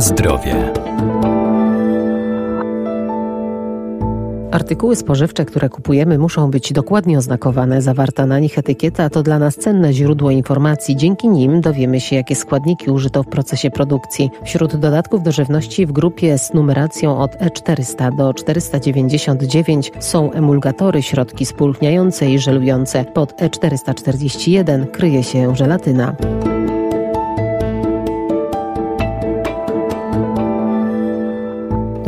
Zdrowie. Artykuły spożywcze, które kupujemy, muszą być dokładnie oznakowane. Zawarta na nich etykieta to dla nas cenne źródło informacji. Dzięki nim dowiemy się, jakie składniki użyto w procesie produkcji. Wśród dodatków do żywności w grupie z numeracją od E400 do 499 są emulgatory, środki spulchniające i żelujące. Pod E441 kryje się żelatyna.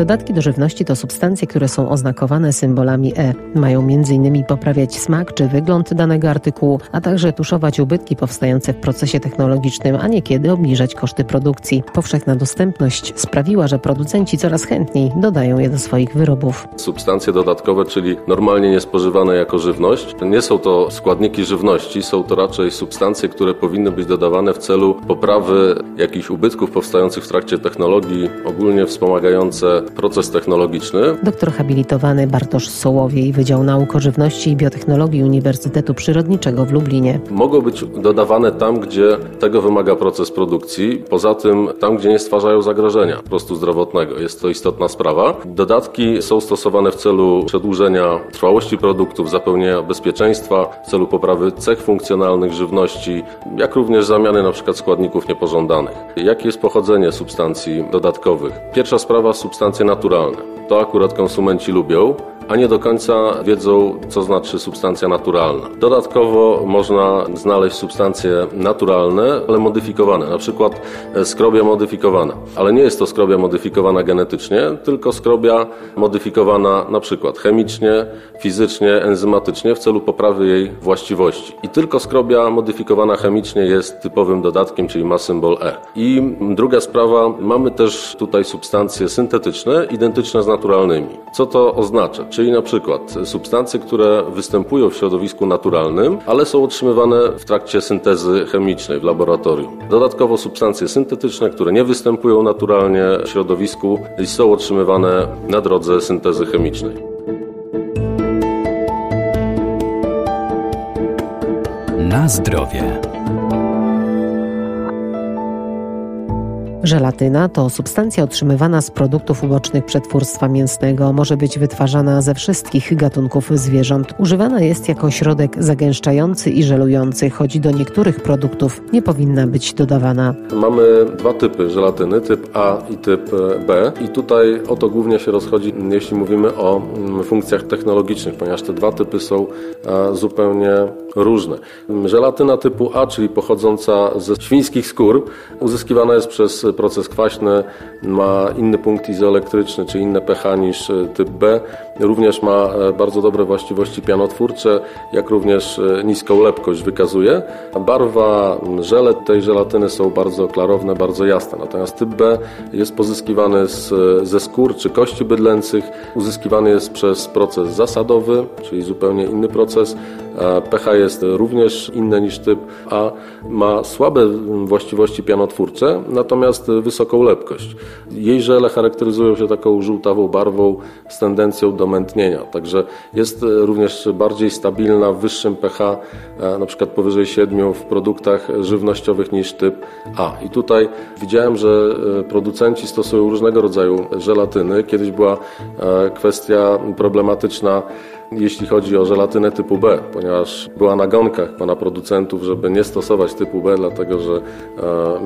Dodatki do żywności to substancje, które są oznakowane symbolami E. Mają m.in. poprawiać smak czy wygląd danego artykułu, a także tuszować ubytki powstające w procesie technologicznym, a niekiedy obniżać koszty produkcji. Powszechna dostępność sprawiła, że producenci coraz chętniej dodają je do swoich wyrobów. Substancje dodatkowe, czyli normalnie niespożywane jako żywność, nie są to składniki żywności, są to raczej substancje, które powinny być dodawane w celu poprawy jakichś ubytków powstających w trakcie technologii, ogólnie wspomagające proces technologiczny. Doktor habilitowany Bartosz Sołowiej, Wydział Nauk o Żywności i Biotechnologii Uniwersytetu Przyrodniczego w Lublinie. Mogą być dodawane tam, gdzie tego wymaga proces produkcji, poza tym tam, gdzie nie stwarzają zagrożenia po prostu zdrowotnego. Jest to istotna sprawa. Dodatki są stosowane w celu przedłużenia trwałości produktów, zapewnienia bezpieczeństwa, w celu poprawy cech funkcjonalnych żywności, jak również zamiany np. składników niepożądanych. Jakie jest pochodzenie substancji dodatkowych? Pierwsza sprawa substancje naturalne. To akurat konsumenci lubią a nie do końca wiedzą, co znaczy substancja naturalna. Dodatkowo można znaleźć substancje naturalne, ale modyfikowane, na przykład e, skrobia modyfikowana. Ale nie jest to skrobia modyfikowana genetycznie, tylko skrobia modyfikowana na przykład chemicznie, fizycznie, enzymatycznie w celu poprawy jej właściwości. I tylko skrobia modyfikowana chemicznie jest typowym dodatkiem, czyli ma symbol E. I druga sprawa, mamy też tutaj substancje syntetyczne, identyczne z naturalnymi. Co to oznacza? Na przykład substancje, które występują w środowisku naturalnym, ale są otrzymywane w trakcie syntezy chemicznej w laboratorium. Dodatkowo substancje syntetyczne, które nie występują naturalnie w środowisku i są otrzymywane na drodze syntezy chemicznej. Na zdrowie. Żelatyna to substancja otrzymywana z produktów ubocznych przetwórstwa mięsnego. Może być wytwarzana ze wszystkich gatunków zwierząt. Używana jest jako środek zagęszczający i żelujący, choć do niektórych produktów nie powinna być dodawana. Mamy dwa typy żelatyny, typ A i typ B. I tutaj o to głównie się rozchodzi, jeśli mówimy o mm, funkcjach technologicznych, ponieważ te dwa typy są zupełnie różne. Żelatyna typu A, czyli pochodząca ze świńskich skór, uzyskiwana jest przez proces kwaśny, ma inny punkt izoelektryczny, czy inne pH niż typ B. Również ma e, bardzo dobre właściwości pianotwórcze, jak również e, niską lepkość wykazuje. Barwa, żele tej żelatyny są bardzo klarowne, bardzo jasne. Natomiast typ B jest pozyskiwany z, ze skór czy kości bydlęcych. Uzyskiwany jest przez proces zasadowy, czyli zupełnie inny proces. pH jest również inne niż typ A. Ma słabe właściwości pianotwórcze, natomiast wysoką lepkość. Jej żele charakteryzują się taką żółtawą barwą z tendencją do mętnienia, także jest również bardziej stabilna w wyższym pH, e, na przykład powyżej 7 w produktach żywnościowych niż typ A. I tutaj widziałem, że e, producenci stosują różnego rodzaju żelatyny. Kiedyś była e, kwestia problematyczna jeśli chodzi o żelatynę typu B, ponieważ była na gonkach pana producentów, żeby nie stosować typu B, dlatego że e,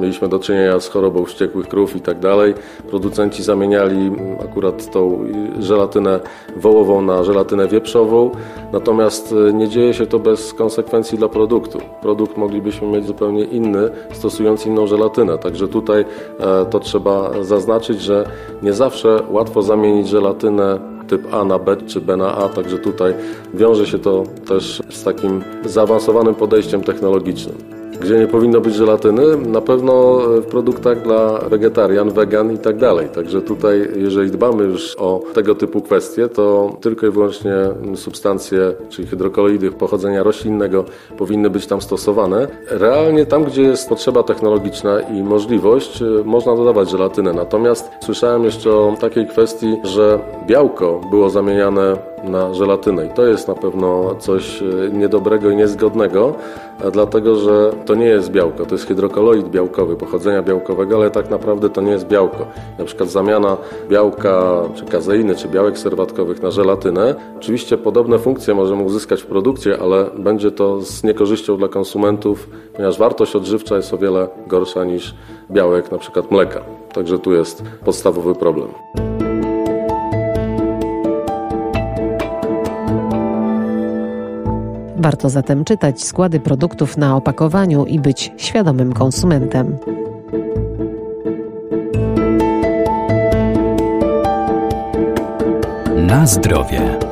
mieliśmy do czynienia z chorobą wściekłych krów i tak dalej. Producenci zamieniali akurat tą żelatynę wołową na żelatynę wieprzową, natomiast e, nie dzieje się to bez konsekwencji dla produktu. Produkt moglibyśmy mieć zupełnie inny, stosując inną żelatynę, także tutaj e, to trzeba zaznaczyć, że nie zawsze łatwo zamienić żelatynę typ A na B czy B na A, także tutaj wiąże się to też z takim zaawansowanym podejściem technologicznym gdzie nie powinno być żelatyny, na pewno w produktach dla wegetarian, wegan i tak dalej. Także tutaj, jeżeli dbamy już o tego typu kwestie, to tylko i wyłącznie substancje, czyli hydrokoloidy pochodzenia roślinnego powinny być tam stosowane. Realnie tam, gdzie jest potrzeba technologiczna i możliwość, można dodawać żelatynę. Natomiast słyszałem jeszcze o takiej kwestii, że białko było zamieniane na żelatynę. I to jest na pewno coś e, niedobrego i niezgodnego, dlatego że to nie jest białko, to jest hydrokoloid białkowy pochodzenia białkowego, ale tak naprawdę to nie jest białko. Na przykład zamiana białka, czy kazeiny, czy białek serwatkowych na żelatynę. Oczywiście podobne funkcje możemy uzyskać w produkcji, ale będzie to z niekorzyścią dla konsumentów, ponieważ wartość odżywcza jest o wiele gorsza niż białek na przykład mleka. Także tu jest podstawowy problem. Warto zatem czytać składy produktów na opakowaniu i być świadomym konsumentem. Na zdrowie.